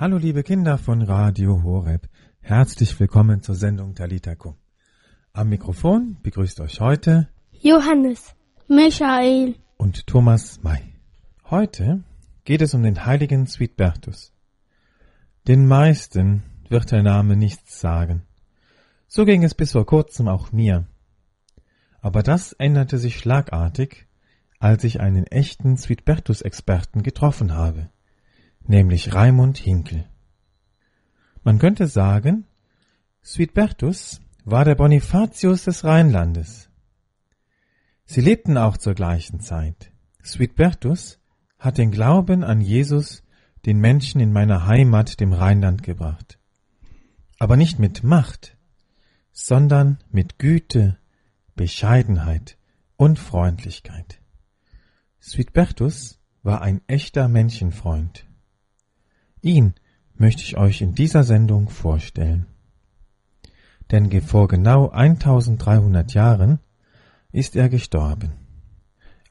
Hallo liebe Kinder von Radio Horeb. Herzlich willkommen zur Sendung Talita Kum. Am Mikrofon begrüßt euch heute Johannes, Michael und Thomas May. Heute geht es um den heiligen Sweetbertus. Den meisten wird der Name nichts sagen. So ging es bis vor kurzem auch mir. Aber das änderte sich schlagartig, als ich einen echten Sweetbertus-Experten getroffen habe, nämlich Raimund Hinkel. Man könnte sagen, Sweetbertus war der Bonifatius des Rheinlandes. Sie lebten auch zur gleichen Zeit. Sweetbertus hat den Glauben an Jesus den Menschen in meiner Heimat, dem Rheinland, gebracht. Aber nicht mit Macht, sondern mit Güte, Bescheidenheit und Freundlichkeit. Sweetbertus war ein echter Menschenfreund. Ihn möchte ich euch in dieser Sendung vorstellen. Denn vor genau 1300 Jahren ist er gestorben.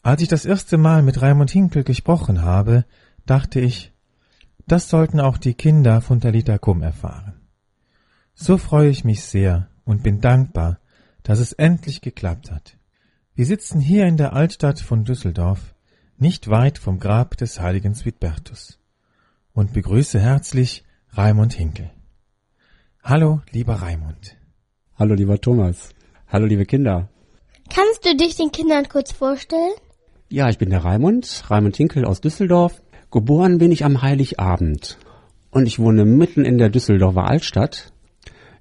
Als ich das erste Mal mit Raimund Hinkel gesprochen habe, dachte ich, das sollten auch die Kinder von Talita Kum erfahren. So freue ich mich sehr und bin dankbar, dass es endlich geklappt hat. Wir sitzen hier in der Altstadt von Düsseldorf, nicht weit vom Grab des heiligen Sweetbertus, und begrüße herzlich Raimund Hinkel. Hallo, lieber Raimund. Hallo, lieber Thomas. Hallo, liebe Kinder. Kannst du dich den Kindern kurz vorstellen? Ja, ich bin der Raimund, Raimund Hinkel aus Düsseldorf Geboren bin ich am Heiligabend und ich wohne mitten in der Düsseldorfer Altstadt.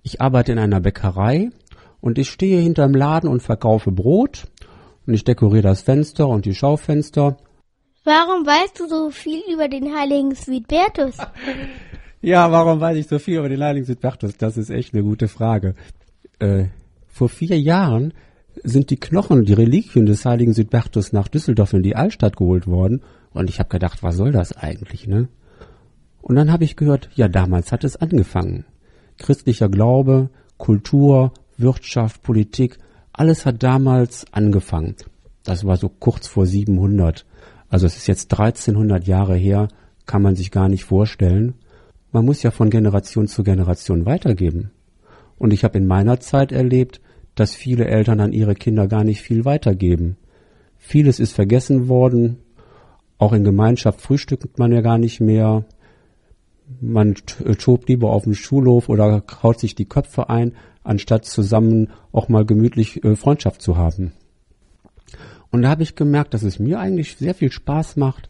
Ich arbeite in einer Bäckerei und ich stehe hinterm Laden und verkaufe Brot und ich dekoriere das Fenster und die Schaufenster. Warum weißt du so viel über den heiligen Sweetbertus? ja, warum weiß ich so viel über den heiligen Sweetbertus? Das ist echt eine gute Frage. Äh, vor vier Jahren sind die Knochen, die Reliquien des heiligen Südbertus nach Düsseldorf in die Altstadt geholt worden und ich habe gedacht, was soll das eigentlich, ne? Und dann habe ich gehört, ja, damals hat es angefangen. Christlicher Glaube, Kultur, Wirtschaft, Politik, alles hat damals angefangen. Das war so kurz vor 700. Also es ist jetzt 1300 Jahre her, kann man sich gar nicht vorstellen. Man muss ja von Generation zu Generation weitergeben. Und ich habe in meiner Zeit erlebt, dass viele Eltern an ihre Kinder gar nicht viel weitergeben. Vieles ist vergessen worden, auch in Gemeinschaft frühstückt man ja gar nicht mehr. Man äh, tobt lieber auf dem Schulhof oder haut sich die Köpfe ein, anstatt zusammen auch mal gemütlich äh, Freundschaft zu haben. Und da habe ich gemerkt, dass es mir eigentlich sehr viel Spaß macht,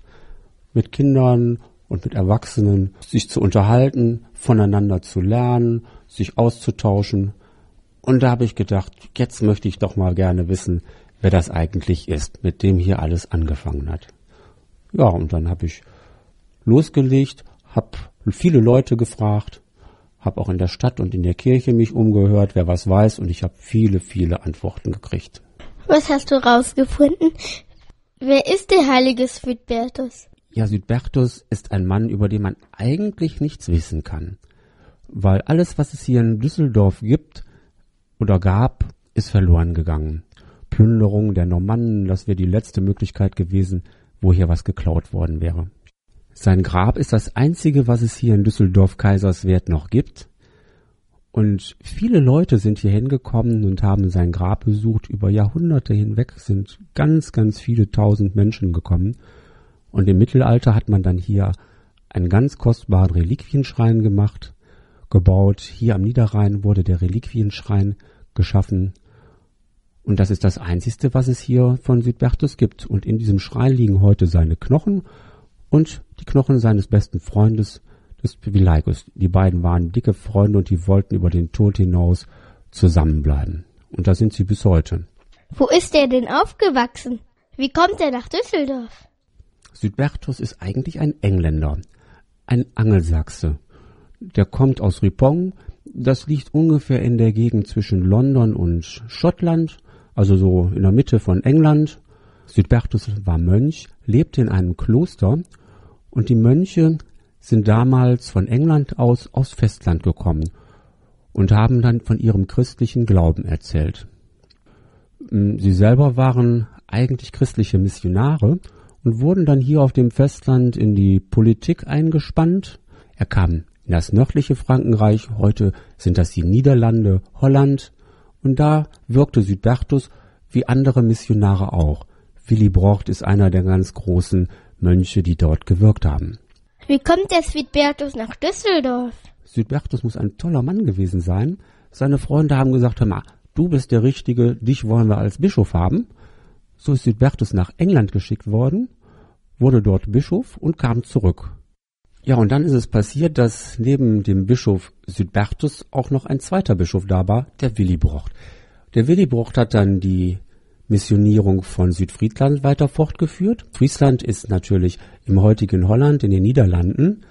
mit Kindern und mit Erwachsenen sich zu unterhalten, voneinander zu lernen, sich auszutauschen. Und da habe ich gedacht, jetzt möchte ich doch mal gerne wissen, wer das eigentlich ist, mit dem hier alles angefangen hat. Ja, und dann habe ich losgelegt, habe viele Leute gefragt, habe auch in der Stadt und in der Kirche mich umgehört, wer was weiß, und ich habe viele, viele Antworten gekriegt. Was hast du rausgefunden? Wer ist der heilige Südbertus? Ja, Südbertus ist ein Mann, über den man eigentlich nichts wissen kann. Weil alles, was es hier in Düsseldorf gibt oder gab, ist verloren gegangen. Plünderung der Normannen, das wäre die letzte Möglichkeit gewesen, wo hier was geklaut worden wäre. Sein Grab ist das einzige, was es hier in Düsseldorf Kaiserswerth noch gibt. Und viele Leute sind hier hingekommen und haben sein Grab besucht. Über Jahrhunderte hinweg sind ganz, ganz viele tausend Menschen gekommen. Und im Mittelalter hat man dann hier einen ganz kostbaren Reliquienschrein gemacht, gebaut. Hier am Niederrhein wurde der Reliquienschrein geschaffen und das ist das Einzige, was es hier von Südbertus gibt. Und in diesem Schrein liegen heute seine Knochen und die Knochen seines besten Freundes, des Pivileikus. Die beiden waren dicke Freunde und die wollten über den Tod hinaus zusammenbleiben. Und da sind sie bis heute. Wo ist er denn aufgewachsen? Wie kommt er nach Düsseldorf? Südbertus ist eigentlich ein Engländer, ein Angelsachse. Der kommt aus Ripon. Das liegt ungefähr in der Gegend zwischen London und Schottland also so in der Mitte von England. Südbertus war Mönch, lebte in einem Kloster und die Mönche sind damals von England aus aufs Festland gekommen und haben dann von ihrem christlichen Glauben erzählt. Mm, sie selber waren eigentlich christliche Missionare und wurden dann hier auf dem Festland in die Politik eingespannt. Er kam in das nördliche Frankenreich, heute sind das die Niederlande, Holland, und da wirkte Südbertus wie andere Missionare auch. Willi Brocht ist einer der ganz großen Mönche, die dort gewirkt haben. Wie kommt der Südbertus nach Düsseldorf? Südbertus muss ein toller Mann gewesen sein. Seine Freunde haben gesagt, hör mal, du bist der Richtige, dich wollen wir als Bischof haben. So ist Südbertus nach England geschickt worden, wurde dort Bischof und kam zurück. Ja, und dann ist es passiert, dass neben dem Bischof Südbertus auch noch ein zweiter Bischof da war, der Willi Brocht. Der Willi Brocht hat dann die Missionierung von Südfriesland weiter fortgeführt. Friesland ist natürlich im heutigen Holland, in den Niederlanden,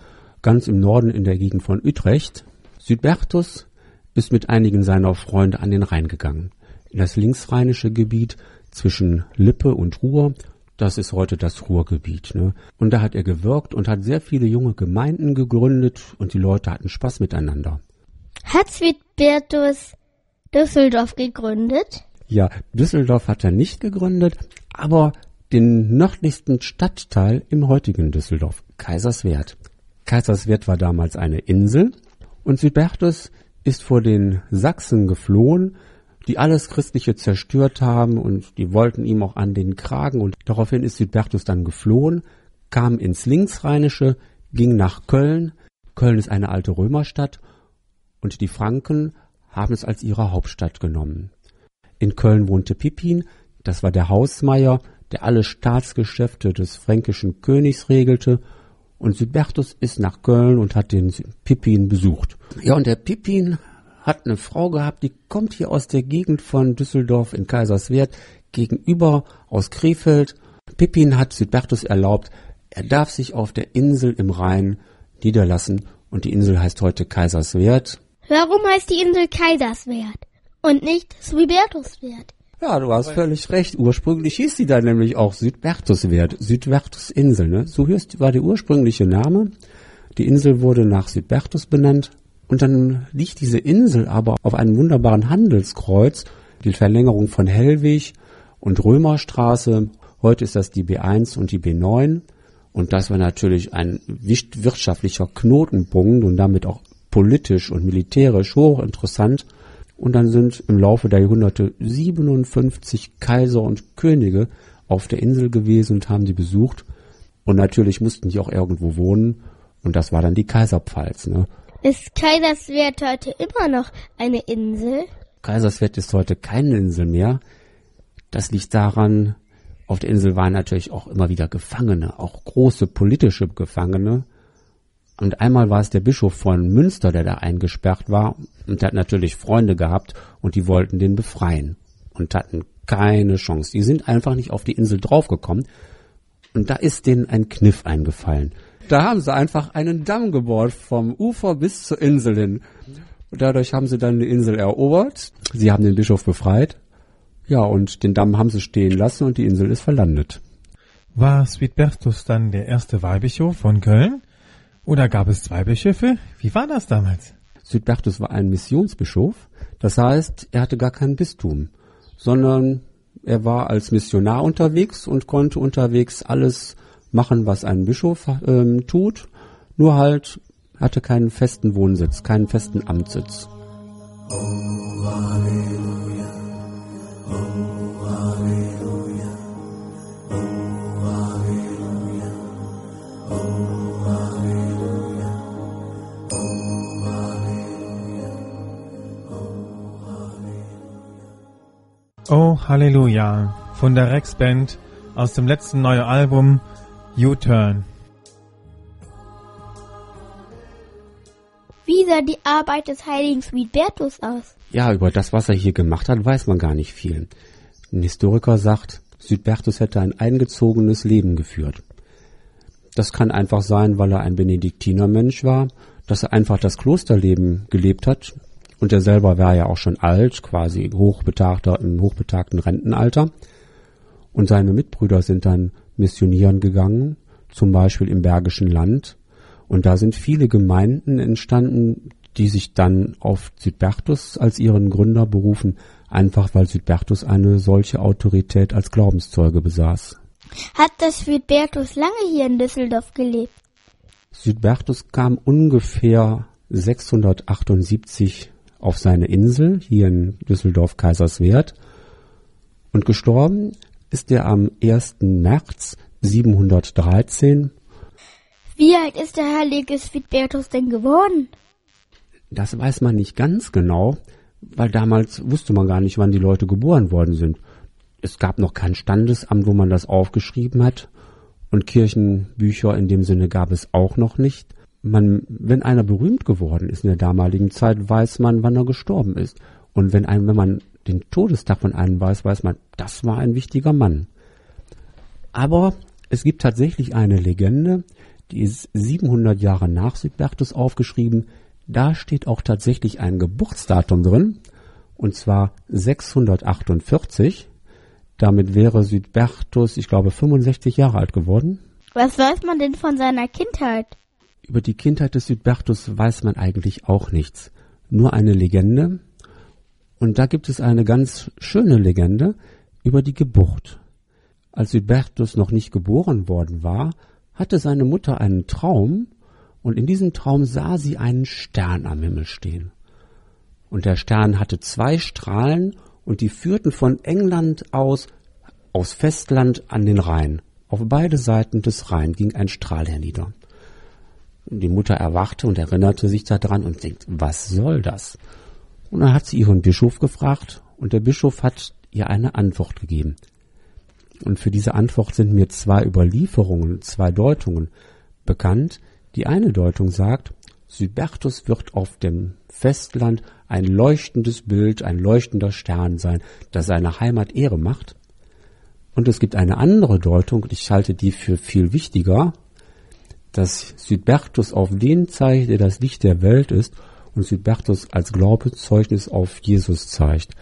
ganz im Norden in der Gegend von Utrecht. Südbertus ist mit einigen seiner Freunde an den Rhein gegangen, in das linksrheinische Gebiet zwischen Lippe und Ruhr. Das ist heute das Ruhrgebiet. Ne? Und da hat er gewirkt und hat sehr viele junge Gemeinden gegründet und die Leute hatten Spaß miteinander. Hat Südbertus Düsseldorf gegründet? Ja, Düsseldorf hat er nicht gegründet, aber den nördlichsten Stadtteil im heutigen Düsseldorf, Kaiserswerth. Kaiserswerth war damals eine Insel und Südbertus ist vor den Sachsen geflohen, die alles Christliche zerstört haben und die wollten ihm auch an den Kragen und daraufhin ist Südbertus dann geflohen, kam ins Linksrheinische, ging nach Köln. Köln ist eine alte Römerstadt und die Franken haben es als ihre Hauptstadt genommen. In Köln wohnte Pippin, das war der Hausmeier, der alle Staatsgeschäfte des fränkischen Königs regelte, und Sybertus ist nach Köln und hat den Pippin besucht. Ja, und der Pippin hat eine Frau gehabt, die kommt hier aus der Gegend von Düsseldorf in Kaiserswerth, gegenüber aus Krefeld. Pippin hat Südbertus erlaubt, er darf sich auf der Insel im Rhein niederlassen und die Insel heißt heute Kaiserswerth. Warum heißt die Insel Kaiserswerth? Und nicht Südbertuswert. Ja, du hast völlig recht. Ursprünglich hieß sie da nämlich auch Südbertuswert, Südbertusinsel. Ne? So hieß, war der ursprüngliche Name. Die Insel wurde nach Südbertus benannt. Und dann liegt diese Insel aber auf einem wunderbaren Handelskreuz, die Verlängerung von Hellwig und Römerstraße. Heute ist das die B1 und die B9. Und das war natürlich ein wirtschaftlicher Knotenpunkt und damit auch politisch und militärisch hochinteressant. Und dann sind im Laufe der Jahrhunderte 57 Kaiser und Könige auf der Insel gewesen und haben die besucht. Und natürlich mussten die auch irgendwo wohnen. Und das war dann die Kaiserpfalz. Ne? Ist Kaiserswerth heute immer noch eine Insel? Kaiserswerth ist heute keine Insel mehr. Das liegt daran, auf der Insel waren natürlich auch immer wieder Gefangene, auch große politische Gefangene. Und einmal war es der Bischof von Münster, der da eingesperrt war und der hat natürlich Freunde gehabt und die wollten den befreien und hatten keine Chance. Die sind einfach nicht auf die Insel draufgekommen und da ist denen ein Kniff eingefallen. Da haben sie einfach einen Damm gebohrt vom Ufer bis zur Insel hin. Und dadurch haben sie dann die Insel erobert. Sie haben den Bischof befreit. Ja, und den Damm haben sie stehen lassen und die Insel ist verlandet. War Sweetbertus dann der erste Weihbischof von Köln? Oder gab es zwei Bischöfe? Wie war das damals? Südbertus war ein Missionsbischof. Das heißt, er hatte gar kein Bistum, sondern er war als Missionar unterwegs und konnte unterwegs alles machen, was ein Bischof ähm, tut. Nur halt hatte keinen festen Wohnsitz, keinen festen Amtssitz. Oh, Halleluja von der Rex Band aus dem letzten neuen Album U-Turn. Wie sah die Arbeit des heiligen Sweetbertus aus? Ja, über das, was er hier gemacht hat, weiß man gar nicht viel. Ein Historiker sagt, Südbertus hätte ein eingezogenes Leben geführt. Das kann einfach sein, weil er ein Benediktinermensch war, dass er einfach das Klosterleben gelebt hat, und er selber war ja auch schon alt, quasi hochbetagter, im hochbetagten Rentenalter. Und seine Mitbrüder sind dann missionieren gegangen, zum Beispiel im Bergischen Land. Und da sind viele Gemeinden entstanden, die sich dann auf Südbertus als ihren Gründer berufen, einfach weil Südbertus eine solche Autorität als Glaubenszeuge besaß. Hat das Südbertus lange hier in Düsseldorf gelebt? Südbertus kam ungefähr 678 auf seine Insel hier in Düsseldorf Kaiserswerth und gestorben ist er am 1. März 713. Wie alt ist der heilige Svitbertus denn geworden? Das weiß man nicht ganz genau, weil damals wusste man gar nicht, wann die Leute geboren worden sind. Es gab noch kein Standesamt, wo man das aufgeschrieben hat und Kirchenbücher in dem Sinne gab es auch noch nicht. Man, wenn einer berühmt geworden ist in der damaligen Zeit, weiß man, wann er gestorben ist. Und wenn ein, wenn man den Todestag von einem weiß, weiß man, das war ein wichtiger Mann. Aber es gibt tatsächlich eine Legende, die ist 700 Jahre nach Südbertus aufgeschrieben. Da steht auch tatsächlich ein Geburtsdatum drin, und zwar 648. Damit wäre Südbertus, ich glaube, 65 Jahre alt geworden. Was weiß man denn von seiner Kindheit? Über die Kindheit des Südbertus weiß man eigentlich auch nichts. Nur eine Legende. Und da gibt es eine ganz schöne Legende über die Geburt. Als Südbertus noch nicht geboren worden war, hatte seine Mutter einen Traum, und in diesem Traum sah sie einen Stern am Himmel stehen. Und der Stern hatte zwei Strahlen, und die führten von England aus, aus Festland an den Rhein. Auf beide Seiten des Rhein ging ein Strahl hernieder. Die Mutter erwachte und erinnerte sich daran und denkt, was soll das? Und dann hat sie ihren Bischof gefragt und der Bischof hat ihr eine Antwort gegeben. Und für diese Antwort sind mir zwei Überlieferungen, zwei Deutungen bekannt. Die eine Deutung sagt, Sybertus wird auf dem Festland ein leuchtendes Bild, ein leuchtender Stern sein, das seiner Heimat Ehre macht. Und es gibt eine andere Deutung, ich halte die für viel wichtiger, dass Südbertus auf den zeigt, der das Licht der Welt ist, und Südbertus als Glaubenzeugnis auf Jesus zeigt,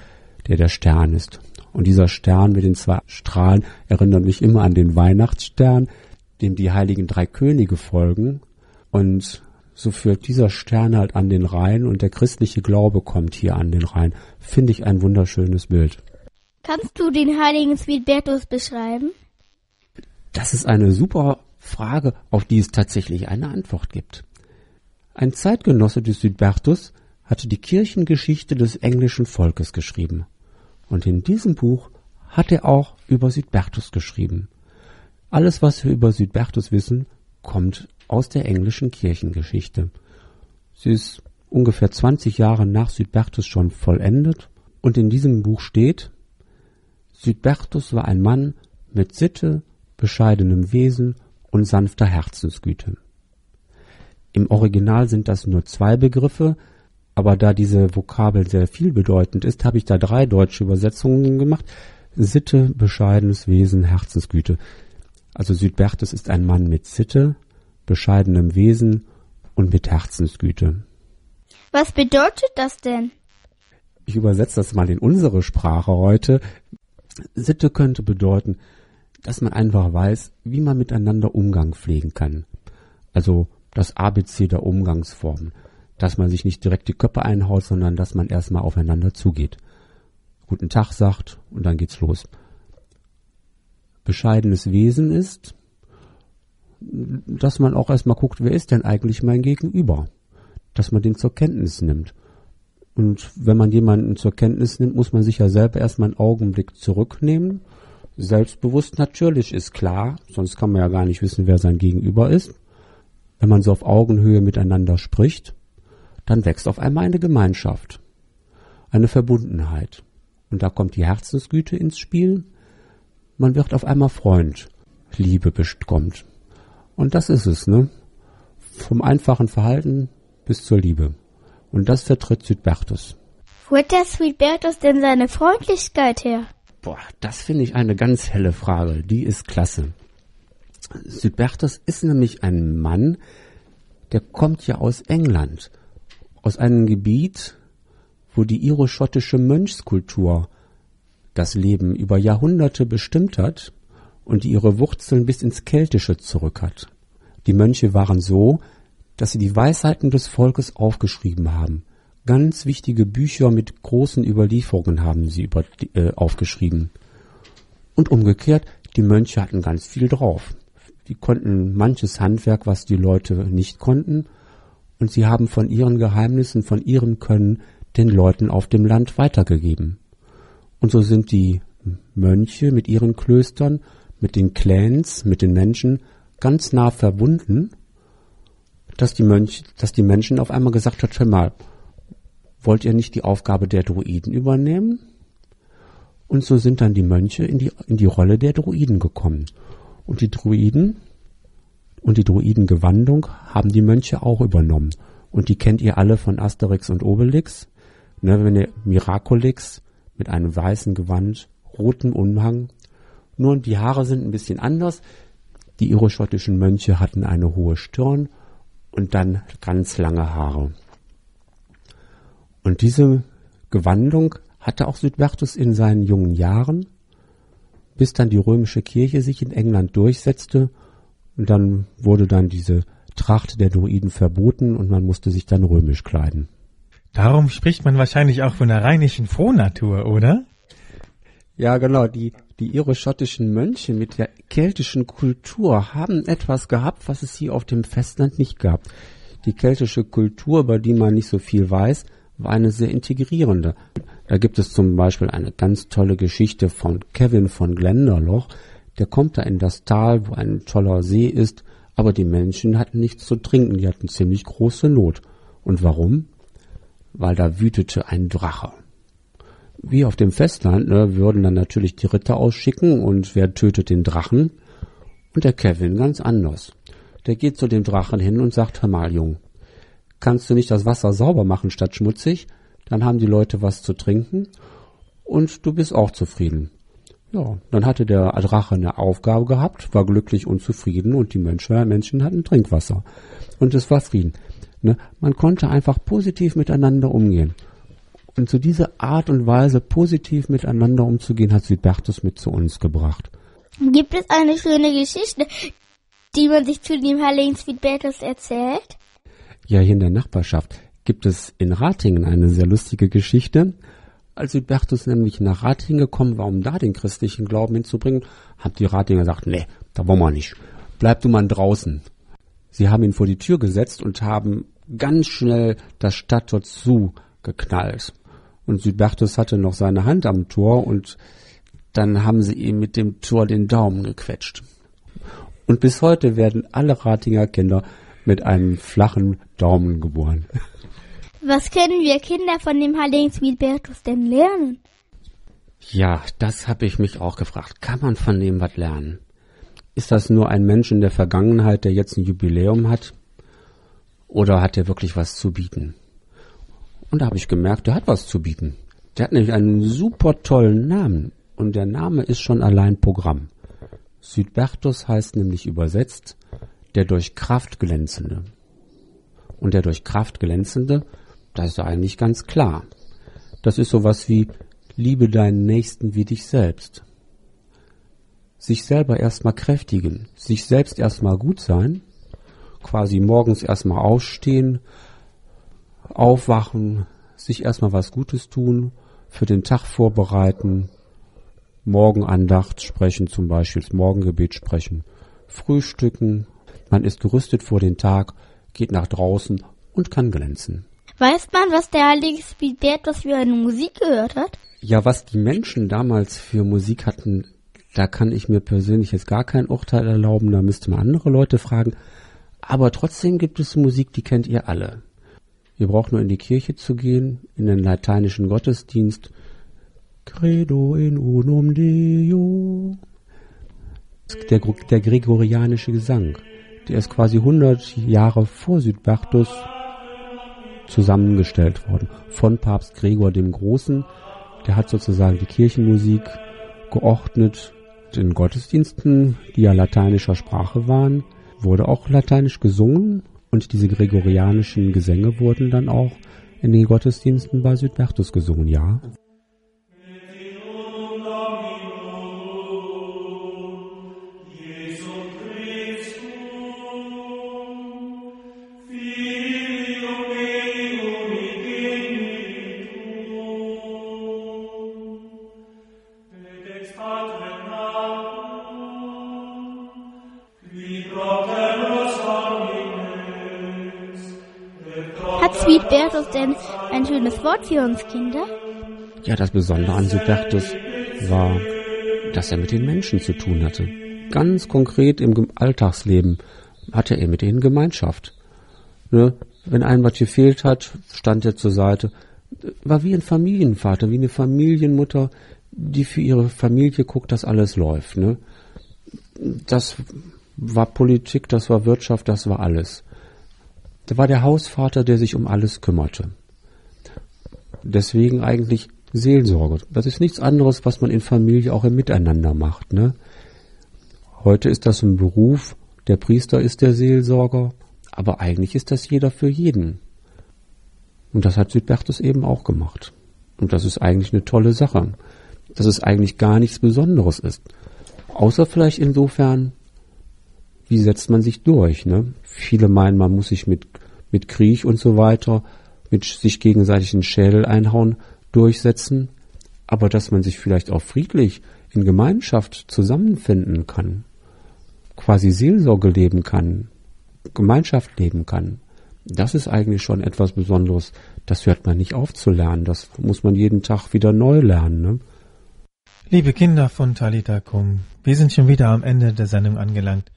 der der Stern ist. Und dieser Stern mit den zwei Strahlen erinnert mich immer an den Weihnachtsstern, dem die heiligen drei Könige folgen. Und so führt dieser Stern halt an den Rhein und der christliche Glaube kommt hier an den Rhein. Finde ich ein wunderschönes Bild. Kannst du den heiligen Sweetbertus beschreiben? Das ist eine super Frage, auf die es tatsächlich eine Antwort gibt. Ein Zeitgenosse des Südbertus hatte die Kirchengeschichte des englischen Volkes geschrieben. Und in diesem Buch hat er auch über Südbertus geschrieben. Alles, was wir über Südbertus wissen, kommt aus der englischen Kirchengeschichte. Sie ist ungefähr 20 Jahre nach Südbertus schon vollendet und in diesem Buch steht, Südbertus war ein Mann mit Sitte, bescheidenem Wesen und sanfter Herzensgüte. Im Original sind das nur zwei Begriffe, aber da diese Vokabel sehr vielbedeutend ist, habe ich da drei deutsche Übersetzungen gemacht. Sitte, bescheidenes Wesen, Herzensgüte. Also Südbertus ist ein Mann mit Sitte, bescheidenem Wesen und mit Herzensgüte. Was bedeutet das denn? Ich übersetze das mal in unsere Sprache heute. Sitte könnte bedeuten, dass man einfach weiß, wie man miteinander Umgang pflegen kann. Also das ABC der Umgangsformen. Dass man sich nicht direkt die Köpfe einhaut, sondern dass man erstmal aufeinander zugeht. Guten Tag sagt und dann geht's los. Bescheidenes Wesen ist, dass man auch erstmal guckt, wer ist denn eigentlich mein Gegenüber? Dass man den zur Kenntnis nimmt. Und wenn man jemanden zur Kenntnis nimmt, muss man sich ja selber erstmal einen Augenblick zurücknehmen Selbstbewusst natürlich ist klar, sonst kann man ja gar nicht wissen, wer sein Gegenüber ist. Wenn man so auf Augenhöhe miteinander spricht, dann wächst auf einmal eine Gemeinschaft, eine Verbundenheit. Und da kommt die Herzensgüte ins Spiel. Man wird auf einmal Freund, Liebe bekommt. Und das ist es, ne? Vom einfachen Verhalten bis zur Liebe. Und das vertritt Südbertus. Wo hat der Südbertus denn seine Freundlichkeit her? Boah, das finde ich eine ganz helle Frage. Die ist klasse. Südbertus ist nämlich ein Mann, der kommt ja aus England, aus einem Gebiet, wo die irisch-schottische Mönchskultur das Leben über Jahrhunderte bestimmt hat und die ihre Wurzeln bis ins Keltische zurück hat. Die Mönche waren so, dass sie die Weisheiten des Volkes aufgeschrieben haben Ganz wichtige Bücher mit großen Überlieferungen haben sie über, äh, aufgeschrieben. Und umgekehrt, die Mönche hatten ganz viel drauf. die konnten manches Handwerk, was die Leute nicht konnten, und sie haben von ihren Geheimnissen, von ihrem Können den Leuten auf dem Land weitergegeben. Und so sind die Mönche mit ihren Klöstern, mit den Clans, mit den Menschen ganz nah verbunden, dass die Mönche, dass die Menschen auf einmal gesagt hat, hör mal, wollt ihr nicht die Aufgabe der Druiden übernehmen? Und so sind dann die Mönche in die, in die Rolle der Druiden gekommen. Und die Druiden und die Druidengewandung haben die Mönche auch übernommen. Und die kennt ihr alle von Asterix und Obelix. Ne, wenn ihr Miraculix mit einem weißen Gewand, roten Umhang. Nur die Haare sind ein bisschen anders. Die iroschottischen Mönche hatten eine hohe Stirn und dann ganz lange Haare. Und diese Gewandung hatte auch Südbertus in seinen jungen Jahren, bis dann die römische Kirche sich in England durchsetzte und dann wurde dann diese Tracht der Druiden verboten und man musste sich dann römisch kleiden. Darum spricht man wahrscheinlich auch von der rheinischen Frohnatur, oder? Ja, genau. Die, die iroschottischen Mönche mit der keltischen Kultur haben etwas gehabt, was es hier auf dem Festland nicht gab. Die keltische Kultur, über die man nicht so viel weiß, war eine sehr integrierende. Da gibt es zum Beispiel eine ganz tolle Geschichte von Kevin von Glenderloch. Der kommt da in das Tal, wo ein toller See ist, aber die Menschen hatten nichts zu trinken, die hatten ziemlich große Not. Und warum? Weil da wütete ein Drache. Wie auf dem Festland ne, würden dann natürlich die Ritter ausschicken und wer tötet den Drachen? Und der Kevin ganz anders. Der geht zu dem Drachen hin und sagt, hör mal, Jung, kannst du nicht das Wasser sauber machen statt schmutzig? Dann haben die Leute was zu trinken und du bist auch zufrieden. Ja, dann hatte der Drache eine Aufgabe gehabt, war glücklich und zufrieden und die Menschen, Menschen hatten Trinkwasser. Und es war Frieden. Ne? Man konnte einfach positiv miteinander umgehen. Und zu dieser Art und Weise, positiv miteinander umzugehen, hat Südbertus mit zu uns gebracht. Gibt es eine schöne Geschichte, die man sich zu dem heiligen Südbertus erzählt? Ja, hier in der Nachbarschaft gibt es in Ratingen eine sehr lustige Geschichte. Als Südbertus nämlich nach Ratingen gekommen war, um da den christlichen Glauben hinzubringen, hat die Ratinger gesagt, nee, da wollen wir nicht. Bleib du mal draußen. Sie haben ihn vor die Tür gesetzt und haben ganz schnell das Stadttor zugeknallt. Und Südbertus hatte noch seine Hand am Tor und dann haben sie ihm mit dem Tor den Daumen gequetscht. Und bis heute werden alle Ratinger Kinder mit einem flachen Daumen geboren. Was können wir Kinder von dem heiligen Sweetbertus denn lernen? Ja, das habe ich mich auch gefragt. Kann man von dem was lernen? Ist das nur ein Mensch in der Vergangenheit, der jetzt ein Jubiläum hat? Oder hat er wirklich was zu bieten? Und da habe ich gemerkt, der hat was zu bieten. Der hat nämlich einen super tollen Namen. Und der Name ist schon allein Programm. Südbertus heißt nämlich übersetzt der durch Kraft glänzende. Und der durch Kraft glänzende das ist eigentlich ganz klar. Das ist sowas wie liebe deinen Nächsten wie dich selbst. Sich selber erstmal kräftigen, sich selbst erstmal gut sein, quasi morgens erstmal aufstehen, aufwachen, sich erstmal was Gutes tun, für den Tag vorbereiten, Morgenandacht sprechen, zum Beispiel das Morgengebet sprechen, frühstücken, man ist gerüstet vor den Tag, geht nach draußen und kann glänzen. Weiß man, was der heilige Spielbertus für eine Musik gehört hat? Ja, was die Menschen damals für Musik hatten, da kann ich mir persönlich jetzt gar kein Urteil erlauben, da müsste man andere Leute fragen. Aber trotzdem gibt es Musik, die kennt ihr alle. Ihr braucht nur in die Kirche zu gehen, in den lateinischen Gottesdienst. Credo in unum Deo. Der, der gregorianische Gesang, der ist quasi 100 Jahre vor Südbertus zusammengestellt worden von Papst Gregor dem Großen. Der hat sozusagen die Kirchenmusik geordnet. In Gottesdiensten, die ja lateinischer Sprache waren, wurde auch lateinisch gesungen und diese gregorianischen Gesänge wurden dann auch in den Gottesdiensten bei Südbertus gesungen, ja. Denn ein schönes Wort für uns Kinder? Ja, das Besondere an Südbertus war, dass er mit den Menschen zu tun hatte. Ganz konkret im Alltagsleben hatte er mit ihnen Gemeinschaft. Ne? Wenn einem was gefehlt hat, stand er zur Seite. War wie ein Familienvater, wie eine Familienmutter, die für ihre Familie guckt, dass alles läuft. Ne? Das war Politik, das war Wirtschaft, das war alles. Da war der Hausvater, der sich um alles kümmerte. Deswegen eigentlich Seelsorge. Das ist nichts anderes, was man in Familie auch im Miteinander macht. Ne? Heute ist das ein Beruf, der Priester ist der Seelsorger, aber eigentlich ist das jeder für jeden. Und das hat Südbertus eben auch gemacht. Und das ist eigentlich eine tolle Sache. Dass es eigentlich gar nichts Besonderes ist. Außer vielleicht insofern, wie setzt man sich durch, ne? Viele meinen, man muss sich mit, mit Krieg und so weiter, mit sich gegenseitig den Schädel einhauen, durchsetzen. Aber dass man sich vielleicht auch friedlich in Gemeinschaft zusammenfinden kann, quasi Seelsorge leben kann, Gemeinschaft leben kann, das ist eigentlich schon etwas Besonderes. Das hört man nicht auf zu lernen. Das muss man jeden Tag wieder neu lernen. Ne? Liebe Kinder von Talita Kum, wir sind schon wieder am Ende der Sendung angelangt.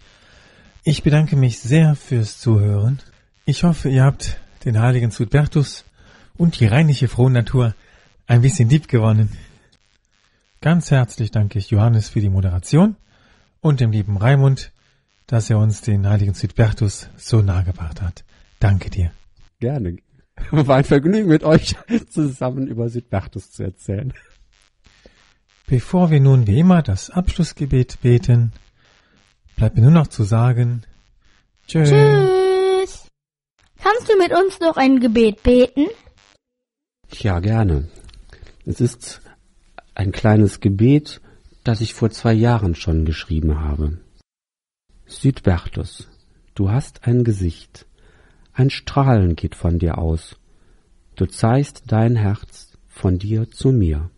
Ich bedanke mich sehr fürs Zuhören. Ich hoffe, ihr habt den heiligen Sudbertus und die reinliche frohe Natur ein bisschen lieb gewonnen. Ganz herzlich danke ich Johannes für die Moderation und dem lieben Raimund, dass er uns den heiligen Südbertus so nahegebracht hat. Danke dir. Gerne. War ein Vergnügen mit euch zusammen über Südbertus zu erzählen. Bevor wir nun wie immer das Abschlussgebet beten, bleibt mir nur noch zu sagen, tschüss. Tschüss. Kannst du mit uns noch ein Gebet beten? Ja, gerne. Es ist ein kleines Gebet, das ich vor zwei Jahren schon geschrieben habe. Südbertus, du hast ein Gesicht, ein Strahlen geht von dir aus, du zeigst dein Herz von dir zu mir.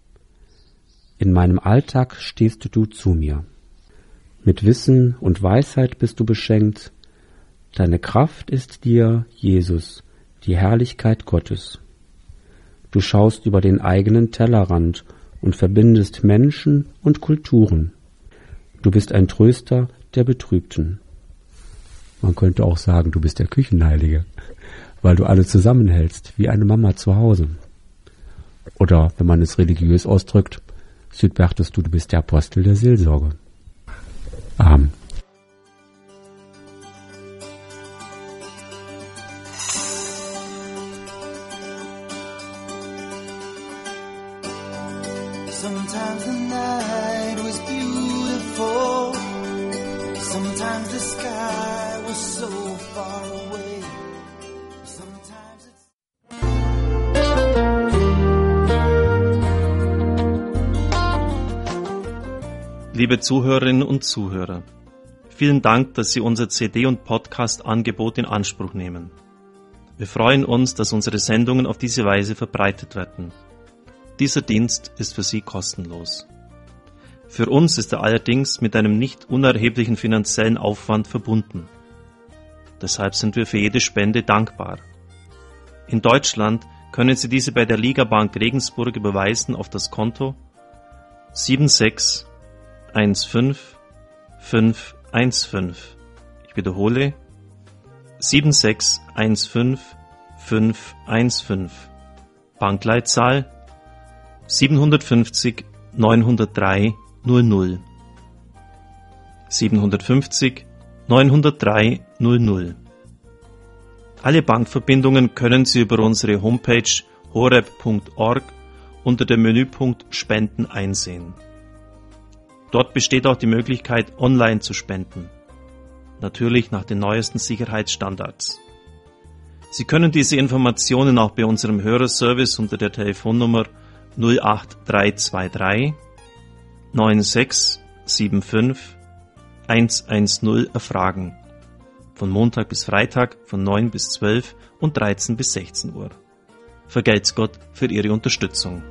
In meinem Alltag stehst du zu mir. Mit Wissen und Weisheit bist du beschenkt, deine Kraft ist dir, Jesus, die Herrlichkeit Gottes. Du schaust über den eigenen Tellerrand und verbindest Menschen und Kulturen. Du bist ein Tröster der Betrübten. Man könnte auch sagen, du bist der Küchenheilige, weil du alle zusammenhältst, wie eine Mama zu Hause. Oder, wenn man es religiös ausdrückt, Südbertus, du, du bist der Apostel der Seelsorge. Um, Liebe Zuhörerinnen und Zuhörer, vielen Dank, dass Sie unser CD- und Podcast-Angebot in Anspruch nehmen. Wir freuen uns, dass unsere Sendungen auf diese Weise verbreitet werden. Dieser Dienst ist für Sie kostenlos. Für uns ist er allerdings mit einem nicht unerheblichen finanziellen Aufwand verbunden. Deshalb sind wir für jede Spende dankbar. In Deutschland können Sie diese bei der Liga Bank Regensburg überweisen auf das Konto 7615515. Ich wiederhole 7615515. Bankleitzahl 750 903 00 750 903 00 Alle Bankverbindungen können Sie über unsere Homepage horeb.org unter dem Menüpunkt Spenden einsehen. Dort besteht auch die Möglichkeit, online zu spenden. Natürlich nach den neuesten Sicherheitsstandards. Sie können diese Informationen auch bei unserem Hörerservice unter der Telefonnummer 08323 9675 110 erfragen. Von Montag bis Freitag von 9 bis 12 und 13 bis 16 Uhr. Vergelt's Gott für Ihre Unterstützung.